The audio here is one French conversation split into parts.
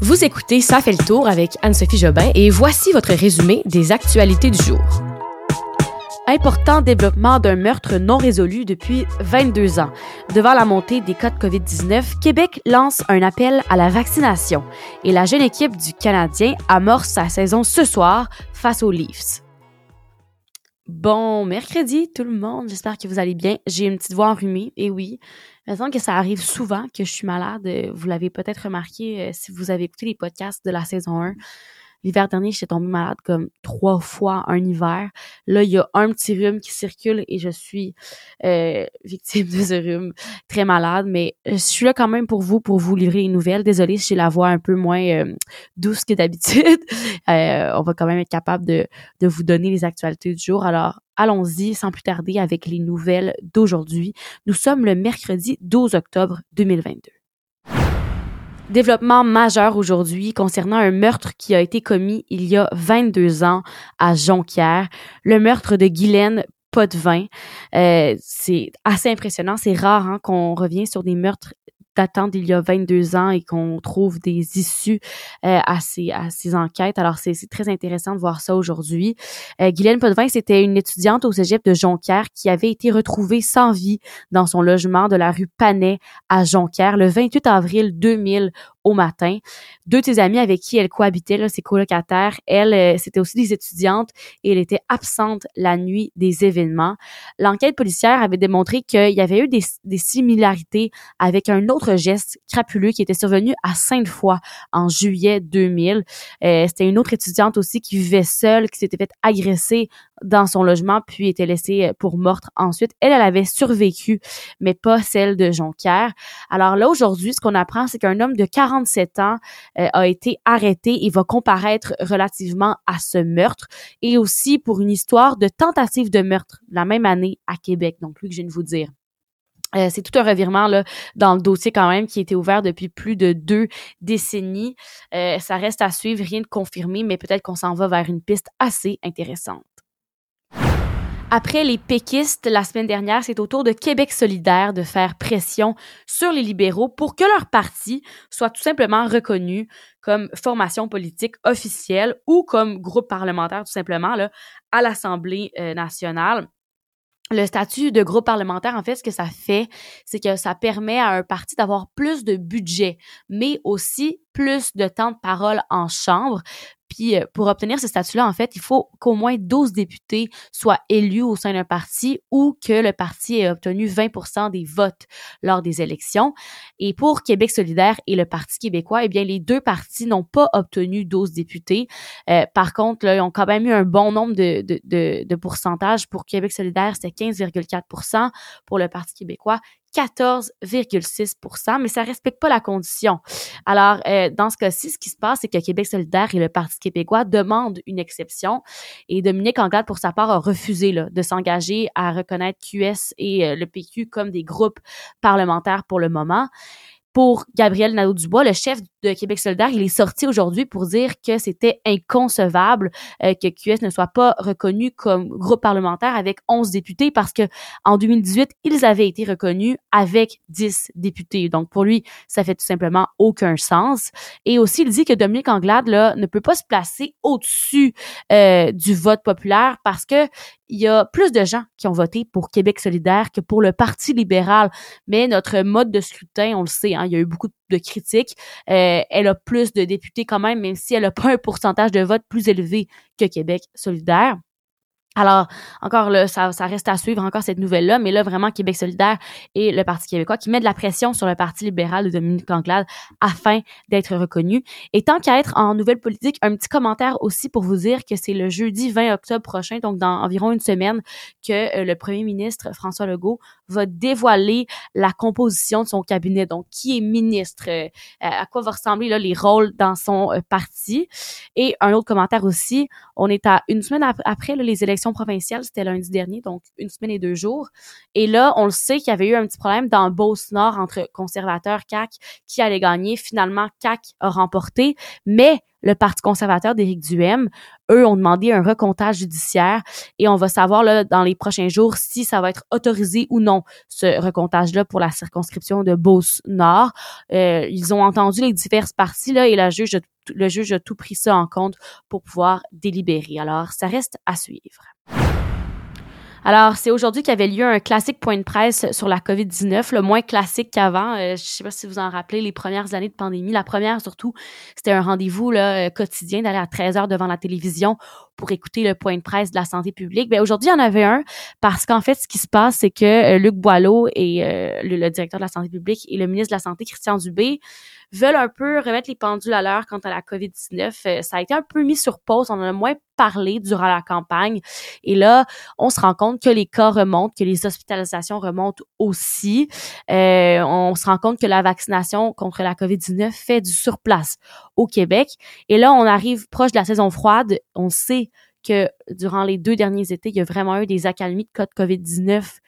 Vous écoutez Ça fait le tour avec Anne-Sophie Jobin et voici votre résumé des actualités du jour. Important développement d'un meurtre non résolu depuis 22 ans. Devant la montée des cas de COVID-19, Québec lance un appel à la vaccination et la jeune équipe du Canadien amorce sa saison ce soir face aux Leafs. Bon mercredi tout le monde, j'espère que vous allez bien. J'ai une petite voix enrhumée, et oui, il semble que ça arrive souvent que je suis malade. Vous l'avez peut-être remarqué euh, si vous avez écouté les podcasts de la saison 1. L'hiver dernier, j'étais tombée malade comme trois fois un hiver. Là, il y a un petit rhume qui circule et je suis euh, victime de ce rhume, très malade. Mais euh, je suis là quand même pour vous, pour vous livrer une nouvelle. Désolée si j'ai la voix un peu moins euh, douce que d'habitude. on va quand même être capable de, de vous donner les actualités du jour. Alors, allons-y sans plus tarder avec les nouvelles d'aujourd'hui. Nous sommes le mercredi 12 octobre 2022. Développement majeur aujourd'hui concernant un meurtre qui a été commis il y a 22 ans à Jonquière, le meurtre de Guylaine Potvin. Euh, c'est assez impressionnant, c'est rare hein, qu'on revient sur des meurtres datant d'il y a 22 ans et qu'on trouve des issues euh, à, ces, à ces enquêtes. Alors, c'est très intéressant de voir ça aujourd'hui. Euh, Guylaine Potvin, c'était une étudiante au cégep de Jonquière qui avait été retrouvée sans vie dans son logement de la rue Panet à Jonquière le 28 avril 2000 au matin. Deux de ses amies avec qui elle cohabitait, ses colocataires, elle, euh, c'était aussi des étudiantes et elle était absente la nuit des événements. L'enquête policière avait démontré qu'il y avait eu des, similarités avec un autre geste crapuleux qui était survenu à Sainte-Foy en juillet 2000. Euh, c'était une autre étudiante aussi qui vivait seule, qui s'était fait agresser dans son logement puis était laissée euh, pour morte ensuite. Elle, elle avait survécu, mais pas celle de Jonquière. Alors là, aujourd'hui, ce qu'on apprend, c'est qu'un homme de 47 ans euh, a été arrêté et va comparaître relativement à ce meurtre et aussi pour une histoire de tentative de meurtre la même année à Québec. Donc, lui que je viens de vous dire. Euh, c'est tout un revirement là, dans le dossier quand même qui a été ouvert depuis plus de deux décennies. ça reste à suivre, rien de confirmé, mais peut-être qu'on s'en va vers une piste assez intéressante. Après les péquistes la semaine dernière, c'est au tour de Québec solidaire de faire pression sur les libéraux pour que leur parti soit tout simplement reconnu comme formation politique officielle ou comme groupe parlementaire tout simplement à l'Assemblée euh, nationale le statut de groupe parlementaire, en fait, ce que ça fait, c'est que ça permet à un parti d'avoir plus de budget, mais aussi plus de temps de parole en chambre. Euh, pour obtenir ce statut-là, en fait, il faut qu'au moins 12 députés soient élus au sein d'un parti ou que le parti ait obtenu 20 des votes lors des élections. Et pour Québec solidaire et le Parti québécois, eh bien, les deux partis n'ont pas obtenu 12 députés. Euh, par contre, ils ont quand même eu un bon nombre de, de pourcentages. Pour Québec solidaire, c'était 15,4% Pour le Parti québécois, 14,6% mais ça respecte pas la condition. Alors, euh, dans ce cas-ci, ce qui se passe, c'est que Québec solidaire et le Parti québécois demandent une exception et Dominique Anglade, pour sa part, a refusé là, de s'engager à reconnaître QS et euh, le PQ comme des groupes parlementaires pour le moment pour Gabriel Nadeau-Dubois, le chef de Québec solidaire, il est sorti aujourd'hui pour dire que c'était inconcevable euh, que QS ne soit pas reconnu comme groupe parlementaire avec 11 députés parce que en 2018, ils avaient été reconnus avec 10 députés. Donc pour lui, ça fait tout simplement aucun sens. Et aussi, il dit que Dominique Anglade là, ne peut pas se placer au-dessus euh, du vote populaire parce que il y a plus de gens qui ont voté pour Québec solidaire que pour le Parti libéral. Mais notre mode de scrutin, on le sait, hein, il y a eu beaucoup de critiques. Euh, elle a plus de députés quand même, même si elle n'a pas un pourcentage de vote plus élevé que Québec solidaire. Alors, encore là, ça, reste à suivre encore cette nouvelle-là, mais là, vraiment, Québec solidaire et le Parti québécois qui met de la pression sur le Parti libéral de Dominique Anglade afin d'être reconnu. Et tant qu'à être en nouvelle politique, un petit commentaire aussi pour vous dire que c'est le jeudi 20 octobre prochain, donc dans environ une semaine, que euh, le premier ministre François Legault va dévoiler la composition de son cabinet, donc qui est ministre, euh, à quoi va ressembler les rôles dans son euh, parti? Et un autre commentaire aussi, on est à une semaine après les élections provinciales, c'était lundi dernier, donc une semaine et deux jours. Et là, on le sait qu'il y avait eu un petit problème dans Beauce-Nord entre conservateurs CAC qui allait gagner. Finalement, CAC a remporté, mais le Parti conservateur d'Éric Duhem, eux ont demandé un recomptage judiciaire et on va savoir là, dans les prochains jours si ça va être autorisé ou non, ce recomptage-là pour la circonscription de Beauce-Nord. Euh, ils ont entendu les diverses parties là, et la juge, le juge a tout pris ça en compte pour pouvoir délibérer. Alors, ça reste à suivre. Alors, c'est aujourd'hui qu'il y avait lieu un classique point de presse sur la COVID-19, le moins classique qu'avant. Euh, je sais pas si vous en rappelez, les premières années de pandémie. La première, surtout, c'était un rendez-vous euh, quotidien d'aller à 13 heures devant la télévision pour écouter le point de presse de la santé publique. Ben aujourd'hui, il y en avait un parce qu'en fait, ce qui se passe, c'est que euh, Luc Boileau et le, le, directeur de la santé publique et le ministre de la Santé, Christian Dubé, veulent un peu remettre les pendules à l'heure quant à la COVID-19. Euh, ça a été un peu mis sur pause, on en a moins parlé durant la campagne. Et là, on se rend compte que les cas remontent, que les hospitalisations remontent aussi. Euh, on se rend compte que la vaccination contre la COVID-19 fait du surplace au Québec. Et là, on arrive proche de la saison froide. On sait que durant les deux derniers étés, il y a vraiment eu des accalmies de cas de COVID-19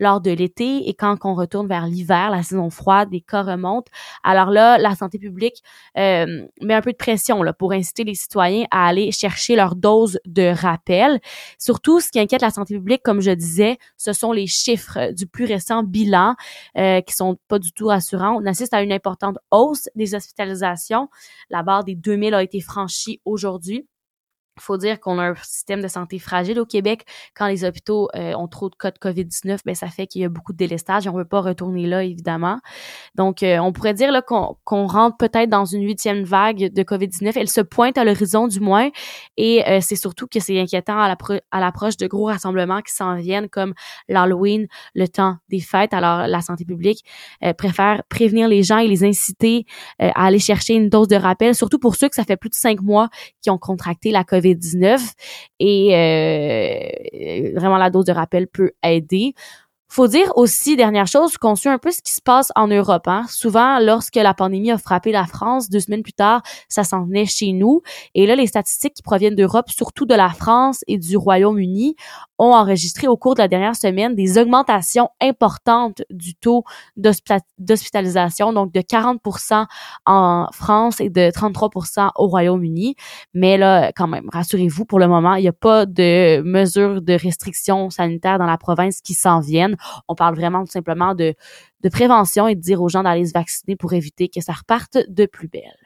lors de l'été et quand on retourne vers l'hiver, la saison froide, les cas remontent. Alors là, la santé publique euh, met un peu de pression là, pour inciter les citoyens à aller chercher leur dose de rappel. Surtout, ce qui inquiète la santé publique, comme je disais, ce sont les chiffres du plus récent bilan euh, qui sont pas du tout rassurants. On assiste à une importante hausse des hospitalisations. La barre des 2000 a été franchie aujourd'hui. Faut dire qu'on a un système de santé fragile au Québec. Quand les hôpitaux euh, ont trop de cas de COVID-19, ben ça fait qu'il y a beaucoup de délestage et on ne veut pas retourner là, évidemment. Donc, euh, on pourrait dire là qu'on rentre peut-être dans une huitième vague de COVID-19. Elle se pointe à l'horizon du moins et euh, c'est surtout que c'est inquiétant à l'approche de gros rassemblements qui s'en viennent comme l'Halloween, le temps des fêtes. Alors, la santé publique préfère prévenir les gens et les inciter à aller chercher une dose de rappel, surtout pour ceux que ça fait plus de cinq mois qui ont contracté la COVID 19 et euh, vraiment la dose de rappel peut aider. Faut dire aussi, dernière chose, qu'on suit un peu ce qui se passe en Europe. Hein. Souvent, lorsque la pandémie a frappé la France, deux semaines plus tard, ça s'en venait chez nous. Et là, les statistiques qui proviennent d'Europe, surtout de la France et du Royaume-Uni, ont enregistré au cours de la dernière semaine des augmentations importantes du taux d'hospitalisation, donc de 40% en France et de 33% au Royaume-Uni. Mais là, quand même, rassurez-vous, pour le moment, il n'y a pas de mesures de restrictions sanitaires dans la province qui s'en viennent. On parle vraiment tout simplement de, de prévention et de dire aux gens d'aller se vacciner pour éviter que ça reparte de plus belle.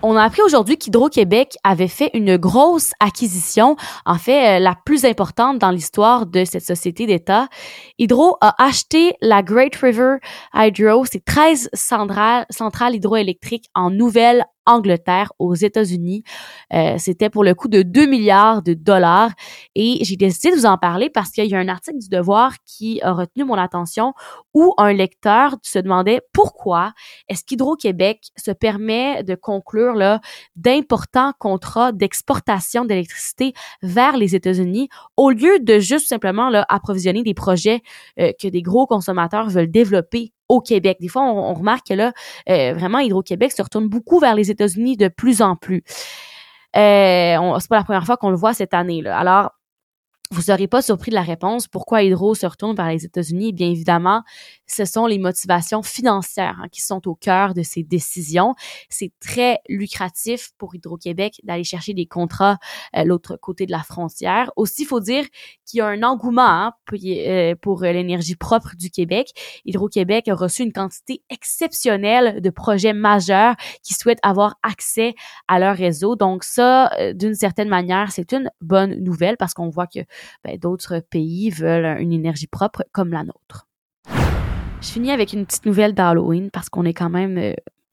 On a appris aujourd'hui qu'Hydro-Québec avait fait une grosse acquisition, en fait euh, la plus importante dans l'histoire de cette société d'État. Hydro a acheté la Great River Hydro, c'est 13 centrales, centrales hydroélectriques en nouvelle Angleterre, aux États-Unis. Euh, C'était pour le coût de 2 milliards de dollars. Et j'ai décidé de vous en parler parce qu'il y a un article du Devoir qui a retenu mon attention où un lecteur se demandait pourquoi est-ce qu'Hydro-Québec se permet de conclure d'importants contrats d'exportation d'électricité vers les États-Unis au lieu de juste simplement là, approvisionner des projets euh, que des gros consommateurs veulent développer au Québec. Des fois, on, remarque que là, euh, vraiment, Hydro-Québec se retourne beaucoup vers les États-Unis de plus en plus. Euh, c'est pas la première fois qu'on le voit cette année. Là. Alors, vous serez pas surpris de la réponse. Pourquoi Hydro se retourne vers les États-Unis? Bien évidemment, ce sont les motivations financières hein, qui sont au cœur de ces décisions. C'est très lucratif pour Hydro-Québec d'aller chercher des contrats euh, l'autre côté de la frontière. Aussi, il faut dire qu'il y a un engouement hein, euh, pour, l'énergie propre du Québec. Hydro-Québec a reçu une quantité exceptionnelle de projets majeurs qui souhaitent avoir accès à leur réseau. Donc ça, euh, d'une certaine manière, c'est une bonne nouvelle parce qu'on voit que ben, d'autres pays veulent une énergie propre comme la nôtre. Je finis avec une petite nouvelle d'Halloween parce qu'on est quand même euh,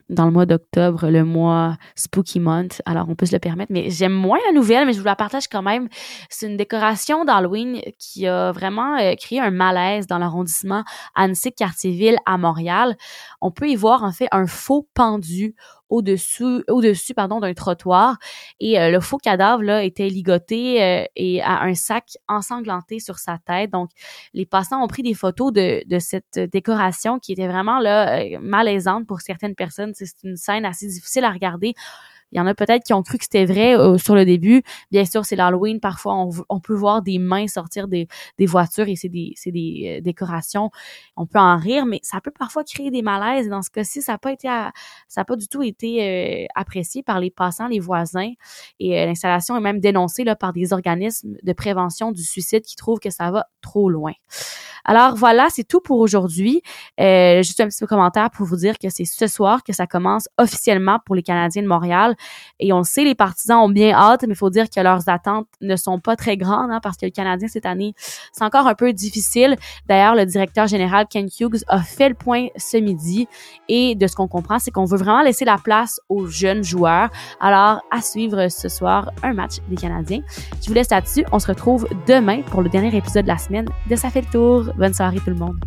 dans le mois d'octobre, le mois Spooky Month, alors on peut se le permettre, mais j'aime moins la nouvelle, mais je vous la partage quand même. C'est une décoration d'Halloween qui a vraiment euh, créé un malaise dans l'arrondissement Annecy-Cartierville à Montréal. On peut y voir en fait un faux pendu au-dessus au-dessus pardon d'un trottoir et euh, le faux cadavre là était ligoté euh, et à un sac ensanglanté sur sa tête. Donc les passants ont pris des photos de, de cette décoration qui était vraiment là malaisante pour certaines personnes. C'est une scène assez difficile à regarder Il y en a peut-être qui ont cru que c'était vrai euh, sur le début. Bien sûr, c'est l'Halloween. Parfois, on, on, peut voir des mains sortir des, des voitures et c'est des, des euh, décorations. On peut en rire, mais ça peut parfois créer des malaises. Dans ce cas-ci, ça n'a pas été, ça a pas du tout été apprécié par les passants, les voisins. Et l'installation est même dénoncée là, par des organismes de prévention du suicide qui trouvent que ça va trop loin. Alors voilà, c'est tout pour aujourd'hui. Euh, juste un petit commentaire pour vous dire que c'est ce soir que ça commence officiellement pour les Canadiens de Montréal. Et on le sait, les partisans ont bien hâte, mais il faut dire que leurs attentes ne sont pas très grandes hein, parce que le Canadien cette année, c'est encore un peu difficile. D'ailleurs, le directeur général Ken Hughes a fait le point ce midi et de ce qu'on comprend, c'est qu'on veut vraiment laisser la place aux jeunes joueurs. Alors, à suivre ce soir, un match des Canadiens. Je vous laisse là-dessus. On se retrouve demain pour le dernier épisode de la semaine de Ça fait le tour. Bonne soirée tout le monde.